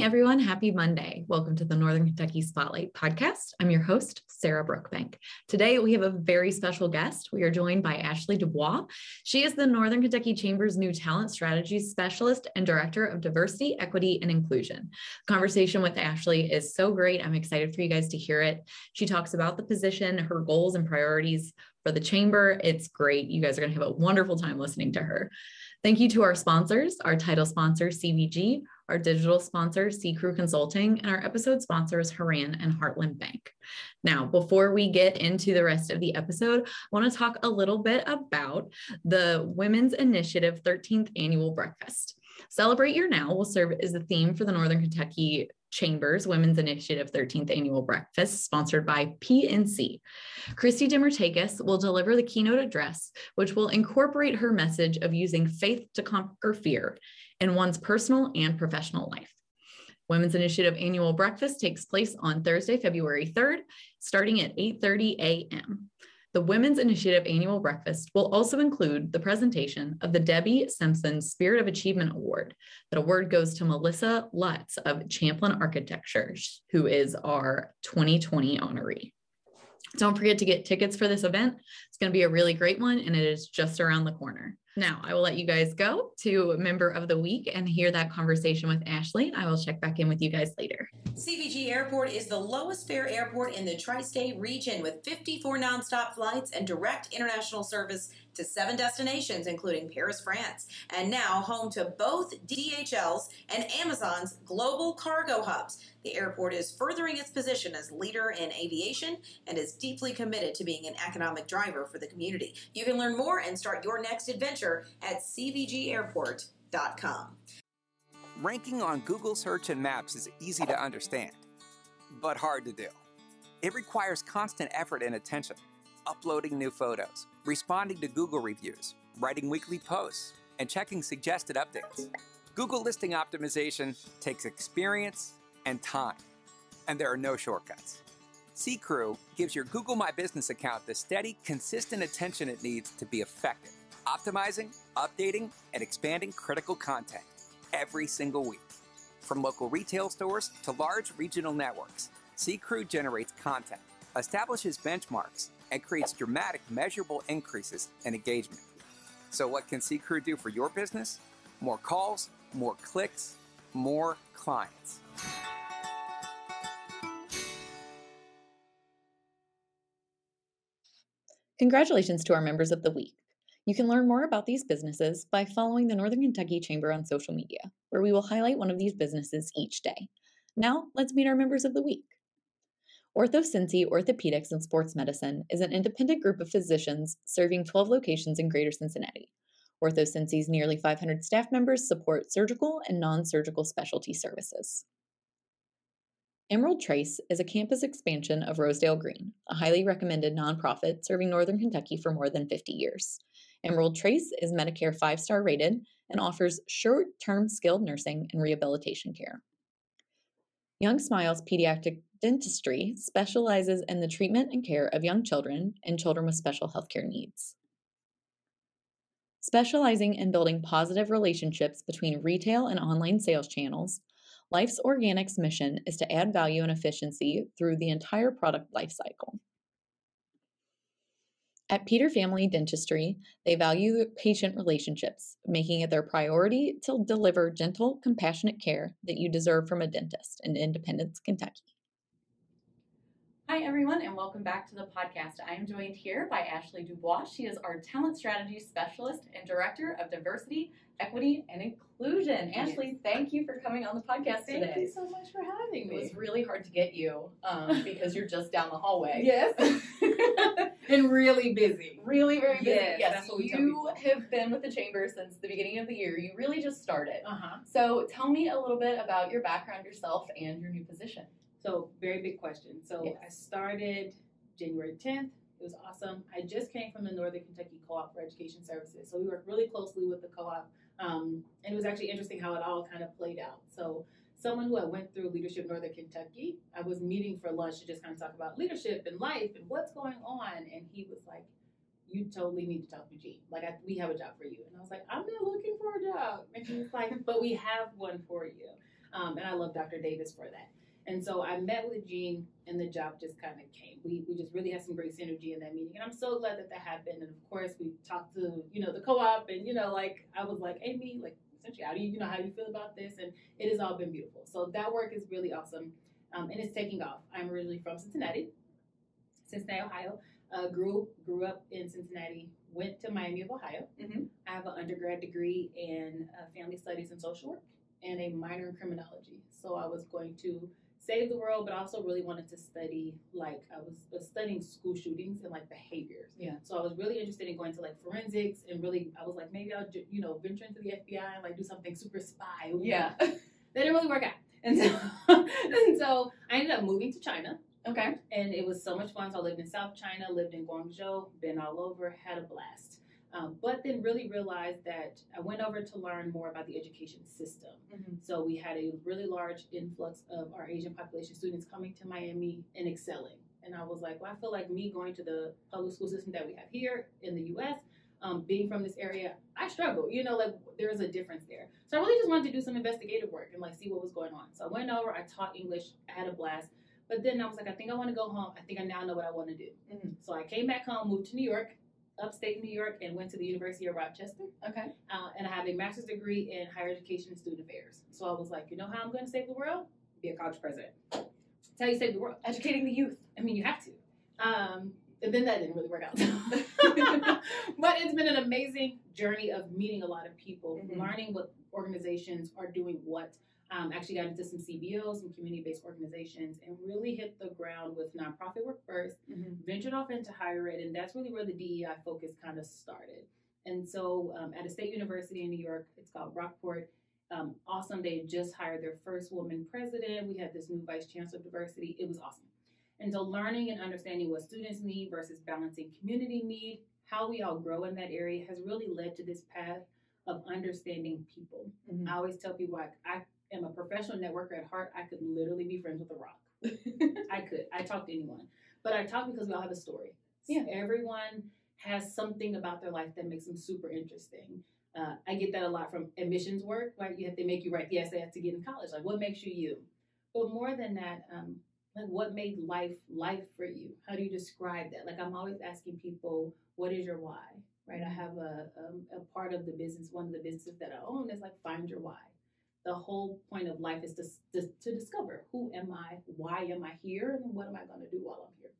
Everyone. Happy Monday. Welcome to the Northern Kentucky Spotlight podcast. I'm your host, Sarah Brookbank. Today, we have a very special guest. We are joined by Ashley Dubois. She is the Northern Kentucky Chamber's new talent strategies specialist and director of diversity, equity, and inclusion. Conversation with Ashley is so great. I'm excited for you guys to hear it. She talks about the position, her goals and priorities for the chamber. It's great. You guys are going to have a wonderful time listening to her. Thank you to our sponsors, our title sponsor, CVG, our digital sponsor, C Crew Consulting, and our episode sponsors, Horan and Heartland Bank. Now, before we get into the rest of the episode, I want to talk a little bit about the Women's Initiative 13th Annual Breakfast. Celebrate Your Now will serve as the theme for the Northern Kentucky Chambers Women's Initiative 13th Annual Breakfast, sponsored by PNC. Christy Demertakis will deliver the keynote address, which will incorporate her message of using faith to conquer fear in one's personal and professional life. Women's Initiative Annual Breakfast takes place on Thursday, February 3rd, starting at 8:30 a.m. The Women's Initiative Annual Breakfast will also include the presentation of the Debbie Simpson Spirit of Achievement Award. That award goes to Melissa Lutz of Champlin Architecture, who is our 2020 honoree. Don't forget to get tickets for this event. It's going to be a really great one, and it is just around the corner. Now, I will let you guys go to member of the week and hear that conversation with Ashley. I will check back in with you guys later. CVG Airport is the lowest fare airport in the tri state region with 54 nonstop flights and direct international service to seven destinations, including Paris, France, and now home to both DHL's and Amazon's global cargo hubs. The airport is furthering its position as leader in aviation and is deeply committed to being an economic driver for the community. You can learn more and start your next adventure at cvgairport.com. Ranking on Google search and maps is easy to understand, but hard to do. It requires constant effort and attention uploading new photos, responding to Google reviews, writing weekly posts, and checking suggested updates. Google listing optimization takes experience and time, and there are no shortcuts. C-Crew gives your Google My Business account the steady, consistent attention it needs to be effective, optimizing, updating, and expanding critical content every single week. From local retail stores to large regional networks, C-Crew generates content, establishes benchmarks, and creates dramatic, measurable increases in engagement. So, what can C Crew do for your business? More calls, more clicks, more clients. Congratulations to our members of the week. You can learn more about these businesses by following the Northern Kentucky Chamber on social media, where we will highlight one of these businesses each day. Now, let's meet our members of the week. OrthoCincy Orthopedics and Sports Medicine is an independent group of physicians serving 12 locations in greater Cincinnati. OrthoCincy's nearly 500 staff members support surgical and non surgical specialty services. Emerald Trace is a campus expansion of Rosedale Green, a highly recommended nonprofit serving Northern Kentucky for more than 50 years. Mm-hmm. Emerald Trace is Medicare five star rated and offers short term skilled nursing and rehabilitation care. Young Smiles Pediatric Dentistry specializes in the treatment and care of young children and children with special healthcare needs. Specializing in building positive relationships between retail and online sales channels, Life's Organics mission is to add value and efficiency through the entire product lifecycle. At Peter Family Dentistry, they value patient relationships, making it their priority to deliver gentle, compassionate care that you deserve from a dentist in Independence, Kentucky. Hi, everyone, and welcome back to the podcast. I am joined here by Ashley Dubois. She is our Talent Strategy Specialist and Director of Diversity, Equity, and Inclusion. Yes. Ashley, thank you for coming on the podcast thank today. Thank you so much for having me. It was really hard to get you um, because you're just down the hallway. Yes. and really busy. Really, very busy. Yes, yes. you have been with the Chamber since the beginning of the year. You really just started. Uh-huh. So tell me a little bit about your background, yourself, and your new position. So, very big question. So, yes. I started January 10th. It was awesome. I just came from the Northern Kentucky Co op for Education Services. So, we worked really closely with the co op. Um, and it was actually interesting how it all kind of played out. So, someone who I went through Leadership Northern Kentucky, I was meeting for lunch to just kind of talk about leadership and life and what's going on. And he was like, you totally need to talk to Gene. Like, I, we have a job for you. And I was like, I'm not looking for a job. And he was like, but we have one for you. Um, and I love Dr. Davis for that. And so I met with Jean, and the job just kind of came. We, we just really had some great synergy in that meeting, and I'm so glad that that happened. And of course, we talked to you know the co-op, and you know like I was like, Amy, like essentially, how do you you know how do you feel about this? And it has all been beautiful. So that work is really awesome, um, and it's taking off. I'm originally from Cincinnati, Cincinnati, Ohio. Uh, grew grew up in Cincinnati. Went to Miami of Ohio. Mm-hmm. I have an undergrad degree in uh, family studies and social work, and a minor in criminology. So I was going to save the world, but I also really wanted to study like I was, was studying school shootings and like behaviors. Yeah. So I was really interested in going to like forensics and really I was like maybe I'll you know venture into the FBI and like do something super spy. Yeah. that didn't really work out, and so and so I ended up moving to China. Okay. And it was so much fun. So I lived in South China, lived in Guangzhou, been all over, had a blast. Um, but then really realized that I went over to learn more about the education system. Mm-hmm. So we had a really large influx of our Asian population students coming to Miami and excelling. And I was like, well, I feel like me going to the public school system that we have here in the U.S., um, being from this area, I struggle. You know, like there's a difference there. So I really just wanted to do some investigative work and like see what was going on. So I went over, I taught English, I had a blast. But then I was like, I think I want to go home. I think I now know what I want to do. Mm-hmm. So I came back home, moved to New York, upstate New York, and went to the University of Rochester. Okay. Uh, and I have a master's degree in higher education and student affairs. So I was like, you know how I'm going to save the world? Be a college president. That's how you save the world. Educating the youth. I mean, you have to. Um, and then that didn't really work out. but it's been an amazing journey of meeting a lot of people, Mhm. learning what organizations are doing what. Um, actually got into some CBOs, some community-based organizations, and really hit the ground with nonprofit work 1st Mm-hmm. ventured off into higher ed, and that's really where the DEI focus kind of started. And so um, at a state university in New York, it's called Brockport. Um, awesome. They just hired their first woman president. We had this new vice chancellor of diversity. It was awesome. And so learning and understanding what students need versus balancing community need, how we all grow in that area has really led to this path of understanding people. Mhm. I always tell people I, I am a professional networker at heart. I could literally be friends with a rock. I could. I talk to anyone. But I talk because we all have a story. Yeah. Everyone has something about their life that makes them super interesting. Uh, I get that a lot from admissions work, right? You have to make you write the essay to get in college. Like, what makes you you? But more than that, um, like, what made life life for you? How do you describe that? Like, I'm always asking people, what is your why? Right? I have a, um, a part of the business, one of the businesses that I own is like, find your why. The whole point of life is to, to, to discover who am I, why am I here, and what am I going to do while I'm here.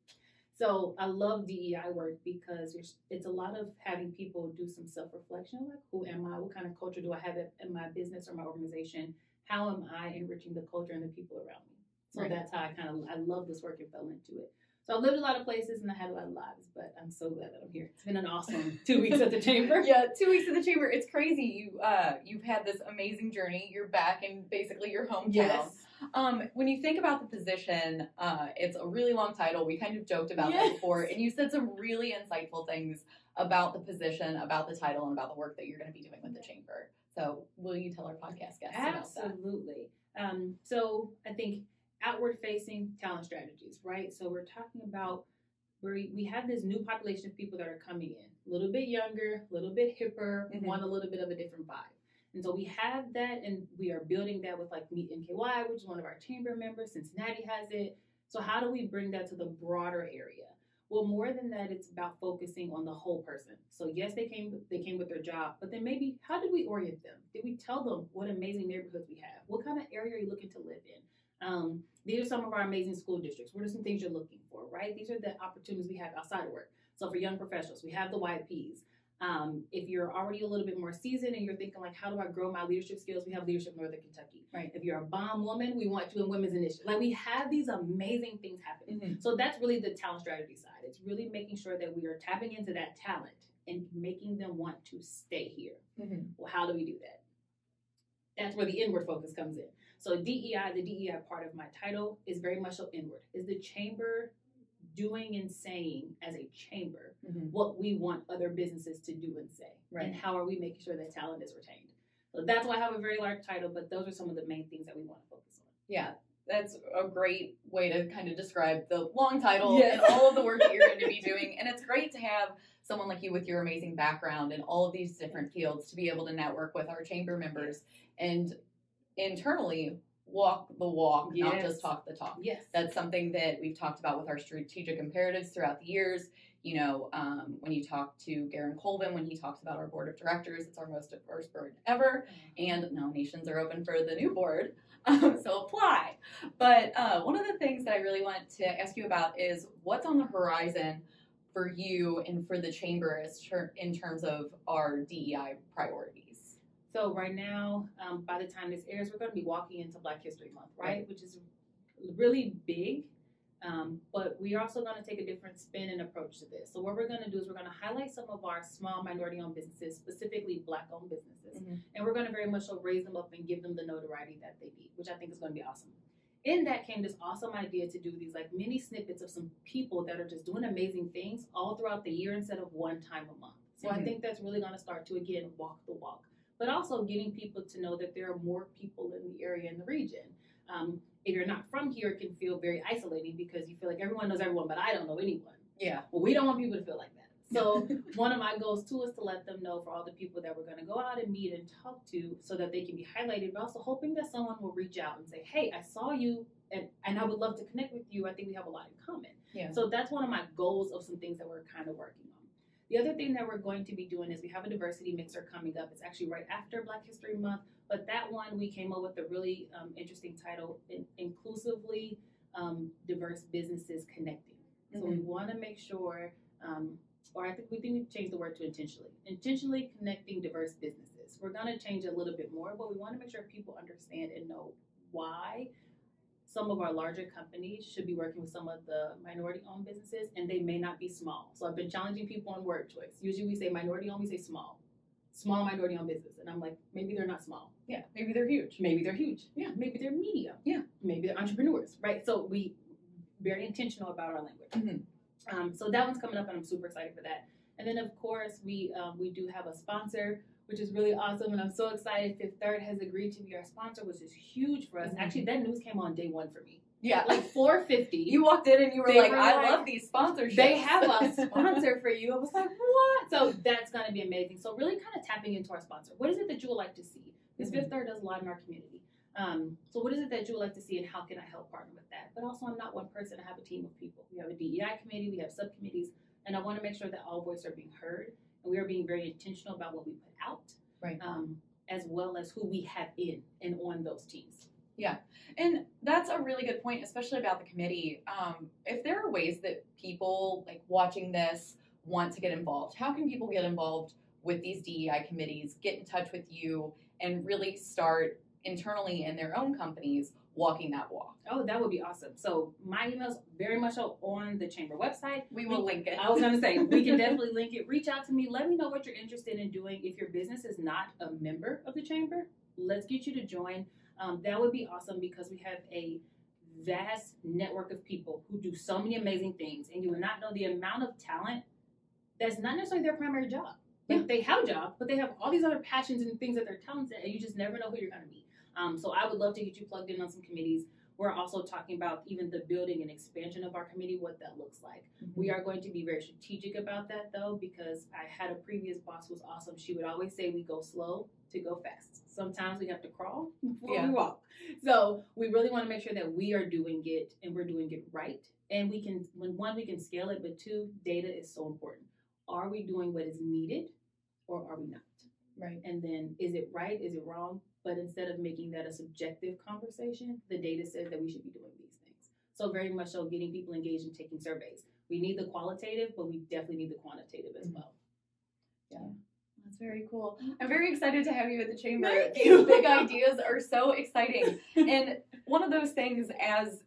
So I love DEI work because it's, it's a lot of having people do some self reflection, like who am I, what kind of culture do I have in my business or my organization, how am I enriching the culture and the people around me. So Right. that's how I kind of I love this work and fell into it. So I lived a lot of places and I had a lot of lives, but I'm so glad that I'm here. It's been an awesome two weeks at the chamber. yeah, two weeks at the chamber. It's crazy. You uh you've had this amazing journey. You're back in basically your hometown. Yes. Um, when you think about the position, uh, it's a really long title. We kind of joked about that before, and you said some really insightful things about the position, about the title, and about the work that you're going to be doing with the chamber. So, will you tell our podcast guests about that? Absolutely. Um, so I think outward facing talent strategies, right? So we're talking about where we have this new population of people that are coming in, a little bit younger, a little bit hipper, Mhm. want a little bit of a different vibe. And so we have that, and we are building that with like Meet NKY, which is one of our chamber members. Cincinnati has it. So how do we bring that to the broader area? Well, more than that, it's about focusing on the whole person. So yes, they came they came with their job, but then maybe how did we orient them? Did we tell them what amazing neighborhoods we have? What kind of area are you looking to live in? Um, these are some of our amazing school districts. What are some things you're looking for, right? These are the opportunities we have outside of work. So for young professionals, we have the YPs. Um, if you're already a little bit more seasoned and you're thinking like, how do I grow my leadership skills? We have Leadership Northern Kentucky. Right. If you're a bomb woman, we want you in Women's Initiative. Like we have these amazing things happening. Mhm. So that's really the talent strategy side. It's really making sure that we are tapping into that talent and making them want to stay here. Mhm. Well, how do we do that? That's where the inward focus comes in. So DEI, the DEI part of my title is very much so inward. Is the chamber doing and saying as a chamber Mhm. what we want other businesses to do and say? Right. And how are we making sure that talent is retained? So that's why I have a very large title, but those are some of the main things that we want to focus on. Yeah, that's a great way to kind of describe the long title Yes. and all of the work that you're going to be doing. And it's great to have someone like you with your amazing background in all of these different fields to be able to network with our chamber members and internally walk the walk, not just talk the talk. Yes. That's something that we've talked about with our strategic imperatives throughout the years. You know, um, when you talk to Garren Colvin, when he talks about our board of directors, it's our most diverse board ever, and nominations are open for the new board, um, so apply. But uh, one of the things that I really want to ask you about is what's on the horizon for you and for the chamber ter- in terms of our DEI priorities. So right now, um, by the time this airs, we're going to be walking into Black History Month, right? Which is really big. Um, but we are also going to take a different spin and approach to this. So what we're going to do is we're going to highlight some of our small minority-owned businesses, specifically Black-owned businesses, Mhm. and we're going to very much so raise them up and give them the notoriety that they need, which I think is going to be awesome. In that came this awesome idea to do these like mini snippets of some people that are just doing amazing things all throughout the year instead of one time a month. So I Mhm. think that's really going to start to again walk the walk but also getting people to know that there are more people in the area in the region. Um, if you're not from here, it can feel very isolating because you feel like everyone knows everyone, but I don't know anyone. Yeah. Well, we don't want people to feel like that. So one of my goals too is to let them know for all the people that we're going to go out and meet and talk to, so that they can be highlighted. But also hoping that someone will reach out and say, "Hey, I saw you, and and I would love to connect with you. I think we have a lot in common." Yeah. So that's one of my goals of some things that we're kind of working on. The other thing that we're going to be doing is we have a diversity mixer coming up. It's actually right after Black History Month, but that one we came up with a really um, interesting title, in- inclusively um, diverse businesses connecting. So we want to make sure, um, or I think we think we changed the word to intentionally, intentionally connecting diverse businesses. We're going to change it a little bit more, but we want to make sure people understand and know why some of our larger companies should be working with some of the minority owned businesses and they may not be small. So I've been challenging people on word choice. Usually we say minority owned, we say small. Small minority owned business. And I'm like, maybe they're not small. Yeah. Maybe they're huge. Maybe they're huge. Yeah. Maybe they're medium. Yeah. Maybe they're entrepreneurs, right? So we very intentional about our language. Mhm. Um, so that one's coming up, and I'm super excited for that. And then of course we um, we do have a sponsor, which is really awesome, and I'm so excited. Fifth Third has agreed to be our sponsor, which is huge for us. Mhm. Actually, that news came on day one for me. Yeah. Like 450. you walked in and you were like, were I like, love these sponsorships. they have a sponsor for you. I was like, what? So that's going to be amazing. So really kind of tapping into our sponsor. What is it that you would like to see? Because Mhm. Fifth Third does a lot in our community. Um, so what is it that you would like to see and how can I help partner with that? But also I'm not one person, I have a team of people. We have a DEI committee, we have subcommittees, and I want to make sure that all voices are being heard we are being very intentional about what we put out. Right. Um, as well as who we have in and on those teams. Yeah, and that's a really good point, especially about the committee. Um, if there are ways that people like watching this want to get involved, how can people get involved with these DEI committees, get in touch with you, and really start internally in their own companies walking that walk? Oh, that would be awesome. So my email's very much on the chamber website. We will link it. I was gonna say we can definitely link it. Reach out to me. Let me know what you're interested in doing. If your business is not a member of the chamber, let's get you to join. Um, that would be awesome because we have a vast network of people who do so many amazing things, and you would not know the amount of talent that's not necessarily their primary job. Like they have a job, but they have all these other passions and things that they're talented, and you just never know who you're gonna meet. Um, so I would love to get you plugged in on some committees. We're also talking about even the building and expansion of our committee, what that looks like. We are going to be very strategic about that though, because I had a previous boss who was awesome. She would always say we go slow to go fast. Sometimes we have to crawl before Yeah. we walk. So we really want to make sure that we are doing it and we're doing it right. And we can when one we can scale it, but two, data is so important. Are we doing what is needed or are we not? Right. And then is it right? Is it wrong? But instead of making that a subjective conversation, the data says that we should be doing these things. So very much so getting people engaged and taking surveys. We need the qualitative, but we definitely need the quantitative as mm-hmm. well. Yeah. That's very cool. I'm very excited to have you at the chamber. These big ideas are so exciting. and one of those things as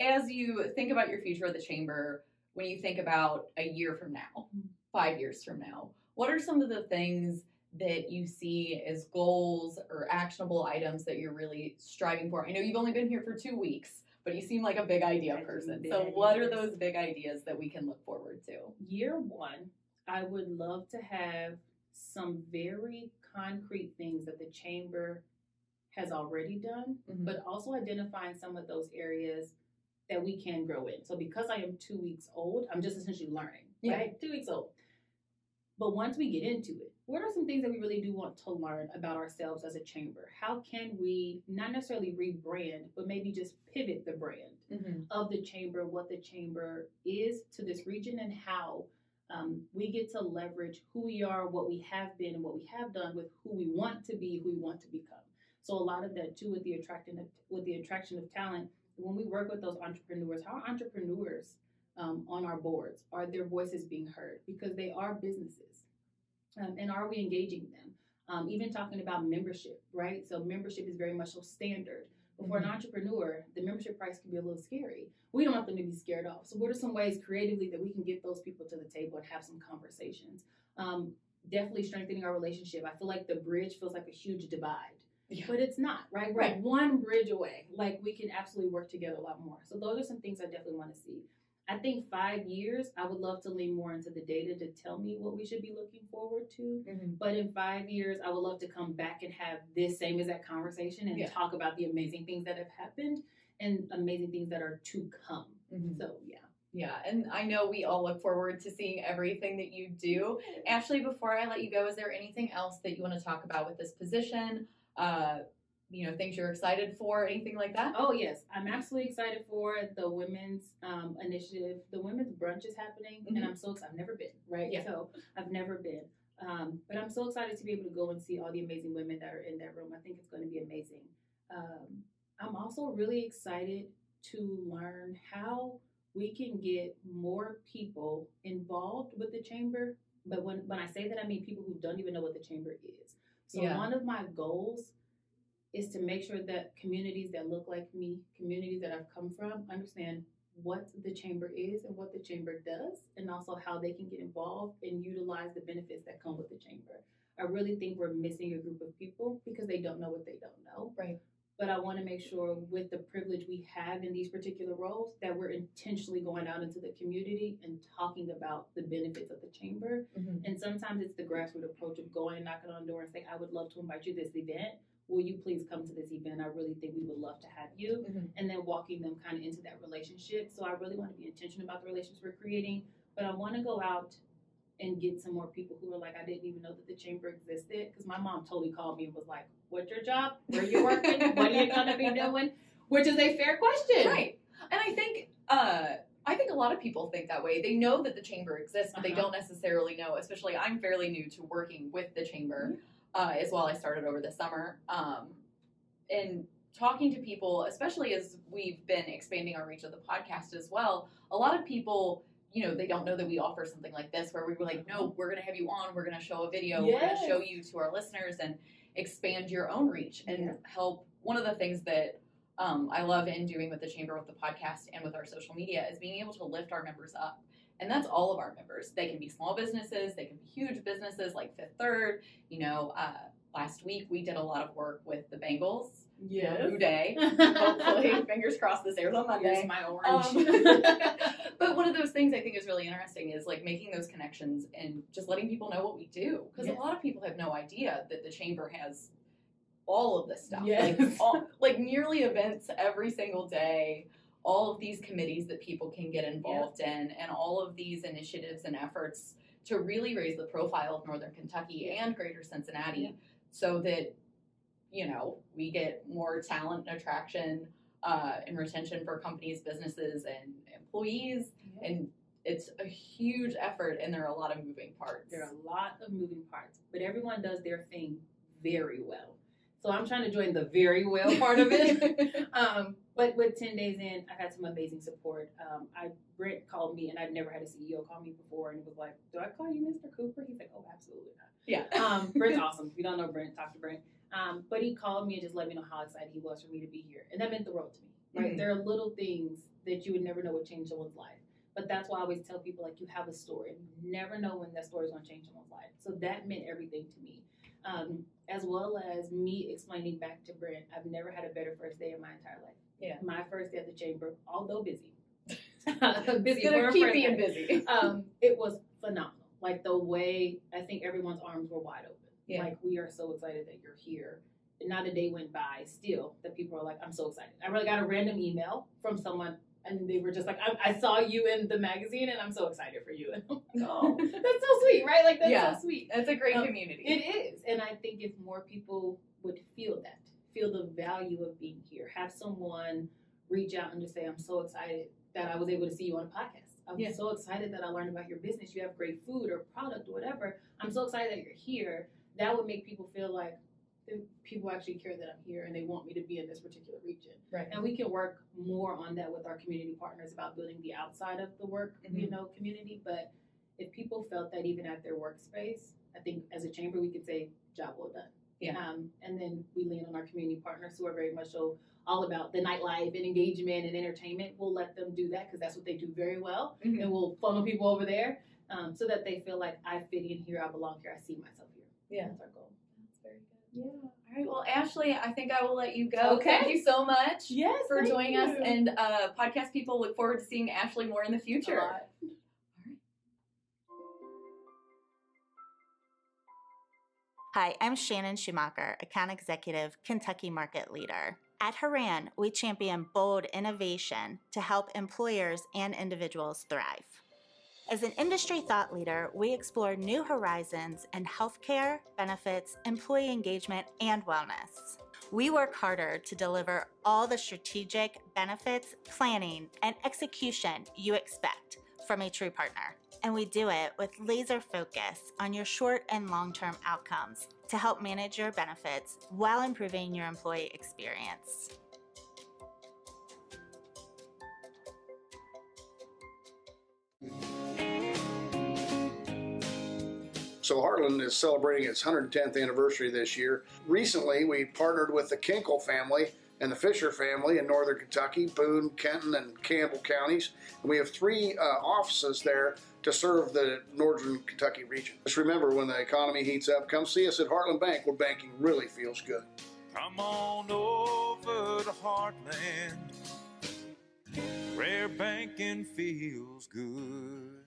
as you think about your future at the chamber, when you think about a year from now, mm-hmm. five years from now, what are some of the things that you see as goals or actionable items that you're really striving for? I know you've only been here for two weeks, but you seem like a big idea I person. big So what are those big ideas that we can look forward to? Year one, I would love to have some very concrete things that the chamber has already done Mhm. but also identifying some of those areas that we can grow in. So because I am two weeks old, I'm just essentially learning, Yeah. right? Two weeks old. But once we get into it, what are some things that we really do want to learn about ourselves as a chamber? How can we not necessarily rebrand, but maybe just pivot the brand mm-hmm. of the chamber, what the chamber is to this region, and how um, we get to leverage who we are, what we have been, and what we have done with who we want to be, who we want to become. So a lot of that too with the attraction of, with the attraction of talent. When we work with those entrepreneurs, how entrepreneurs um, on our boards are their voices being heard because they are businesses, um, and are we engaging them? Um, even talking about membership, right? So membership is very much so standard. But for mm-hmm. an entrepreneur, the membership price can be a little scary. We don't want them to be scared off. So, what are some ways creatively that we can get those people to the table and have some conversations? Um, definitely strengthening our relationship. I feel like the bridge feels like a huge divide. Yeah. But it's not, right? We're right. one bridge away. Like we can absolutely work together a lot more. So those are some things I definitely want to see. I think five years, I would love to lean more into the data to tell me what we should be looking forward to. Mm-hmm. But in five years, I would love to come back and have this same as that conversation and yeah. talk about the amazing things that have happened and amazing things that are to come. Mm-hmm. So, yeah. Yeah, and I know we all look forward to seeing everything that you do. Ashley, before I let you go, is there anything else that you want to talk about with this position? Uh, you know things you're excited for anything like that? Oh yes. I'm absolutely excited for the women's um, initiative. The women's brunch is happening mm-hmm. and i'm so excited i've never been right? Yeah. so i've never been. Um, but i'm so excited to be able to go and see all the amazing women that are in that room. I think it's going to be amazing. Um, i'm also really excited to learn how we can get more people involved with the chamber. But when, when i say that i mean people who don't even know what the chamber is. So yeah. one of my goals is to make sure that communities that look like me, communities that I've come from, understand what the chamber is and what the chamber does, and also how they can get involved and utilize the benefits that come with the chamber. I really think we're missing a group of people because they don't know what they don't know. Right. But I want to make sure, with the privilege we have in these particular roles, that we're intentionally going out into the community and talking about the benefits of the chamber. Mm-hmm. And sometimes it's the grassroots approach of going and knocking on the door and saying, I would love to invite you to this event will you please come to this event? I really think we would love to have you. Mm-hmm. And then walking them kind of into that relationship. So I really want to be intentional about the relationships we're creating, but I want to go out and get some more people who are like, I didn't even know that the chamber existed. Because my mom totally called me and was like, What's your job? Where are you working? what are you going to be doing? Which is a fair question. Right. And I think, uh, I think a lot of people think that way. They know that the chamber exists, but uh-huh. they don't necessarily know, especially I'm fairly new to working with the chamber. Mm-hmm uh, as well. I started over the summer. Um, and talking to people, especially as we've been expanding our reach of the podcast as well, a lot of people, you know, they don't know that we offer something like this where we were like, no, we're going to have you on, we're going to show a video, yes. we're going to show you to our listeners and expand your own reach and yeah. help. One of the things that um, I love in doing with the Chamber, with the podcast, and with our social media is being able to lift our members up. And that's all of our members. They can be small businesses, they can be huge businesses like Fifth Third. You know, uh, last week we did a lot of work with the Bengals. Yes. New day. Hopefully, fingers crossed this airs on Monday. Here's my orange. Um, but one of those things I think is really interesting is like making those connections and just letting people know what we do. Because a lot of people have no idea that the chamber has all of this stuff. Yes. Like, all, like nearly events every single day all of these committees that people can get involved yeah. in and all of these initiatives and efforts to really raise the profile of Northern Kentucky and Greater Cincinnati yeah. so that, you know, we get more talent and attraction uh, and retention for companies, businesses, and employees. Yeah. And it's a huge effort, and there are a lot of moving parts. There are a lot of moving parts, but everyone does their thing very well. So I'm trying to join the very well part of it. um, but with 10 days in, I had some amazing support. Um, I Brent called me, and I'd never had a CEO call me before, and he was like, "Do I call you Mr. Cooper?" He's like, "Oh, absolutely not." Yeah. Um, Brent's awesome. If you don't know Brent, talk to Brent. Um, but he called me and just let me know how excited he was for me to be here, and that meant the world to me. Right? Mm-hmm. There are little things that you would never know would change someone's life. But that's why I always tell people like you have a story. You never know when that story is going to change someone's life. So that meant everything to me. Um, as well as me explaining back to Brent, I've never had a better first day in my entire life. Yeah. My first day at the chamber, although busy, busy gonna keep being busy. um, it was phenomenal. Like the way I think everyone's arms were wide open. Yeah. Like we are so excited that you're here. And not a day went by still that people are like, I'm so excited. I really got a random email from someone and they were just like, I, I, saw you in the magazine, and I'm so excited for you. oh, that's so sweet, right? Like that's yeah, so sweet. That's a great um, community. It is, and I think if more people would feel that, feel the value of being here, have someone reach out and just say, I'm so excited that I was able to see you on a podcast. I'm yeah. so excited that I learned about your business. You have great food or product or whatever. I'm so excited that you're here. That would make people feel like people actually care that I'm here and they want me to be in this particular region. Right. And we can work more on that with our community partners about building the outside of the work, mm-hmm. you know, community. But if people felt that even at their workspace, I think as a chamber we could say job well done. Yeah. Um, and then we lean on our community partners who are very much so all about the nightlife and engagement and entertainment. We'll let them do that because that's what they do very well, mm-hmm. and we'll funnel people over there um, so that they feel like I fit in here, I belong here, I see myself here. Yeah, that's our goal. That's very good. Yeah. All right. Well, Ashley, I think I will let you go. Okay. Thank you so much. Yes, for joining you. us. And uh, podcast people look forward to seeing Ashley more in the future. Hi, I'm Shannon Schumacher, Account Executive, Kentucky Market Leader. At Horan, we champion bold innovation to help employers and individuals thrive. As an industry thought leader, we explore new horizons in healthcare, benefits, employee engagement, and wellness. We work harder to deliver all the strategic benefits, planning, and execution you expect from a true partner. And we do it with laser focus on your short and long term outcomes to help manage your benefits while improving your employee experience. So Heartland is celebrating its 110th anniversary this year. Recently, we partnered with the Kinkle family and the Fisher family in northern Kentucky, Boone, Kenton, and Campbell counties. And we have three uh, offices there to serve the northern Kentucky region. Just remember, when the economy heats up, come see us at Heartland Bank, where banking really feels good. Come on over to Heartland, where banking feels good.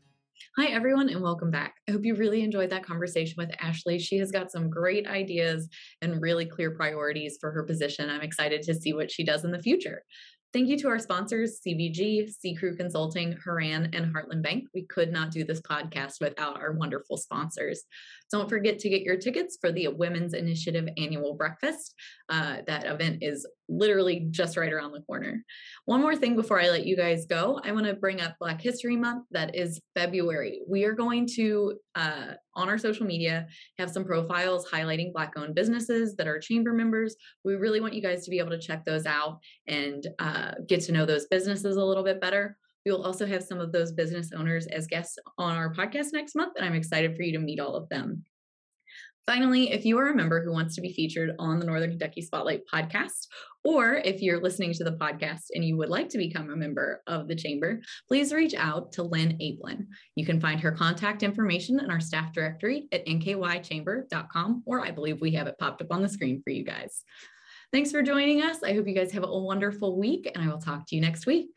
Hi, everyone, and welcome back. I hope you really enjoyed that conversation with Ashley. She has got some great ideas and really clear priorities for her position. I'm excited to see what she does in the future. Thank you to our sponsors, CVG, C Crew Consulting, Horan, and Heartland Bank. We could not do this podcast without our wonderful sponsors. Don't forget to get your tickets for the Women's Initiative Annual Breakfast. Uh, that event is literally just right around the corner. One more thing before I let you guys go, I want to bring up Black History Month. That is February. We are going to, uh, on our social media, have some profiles highlighting Black owned businesses that are chamber members. We really want you guys to be able to check those out and uh, get to know those businesses a little bit better. We will also have some of those business owners as guests on our podcast next month, and I'm excited for you to meet all of them. Finally, if you are a member who wants to be featured on the Northern Kentucky Spotlight podcast, or if you're listening to the podcast and you would like to become a member of the chamber, please reach out to Lynn Ablin. You can find her contact information in our staff directory at nkychamber.com, or I believe we have it popped up on the screen for you guys. Thanks for joining us. I hope you guys have a wonderful week, and I will talk to you next week.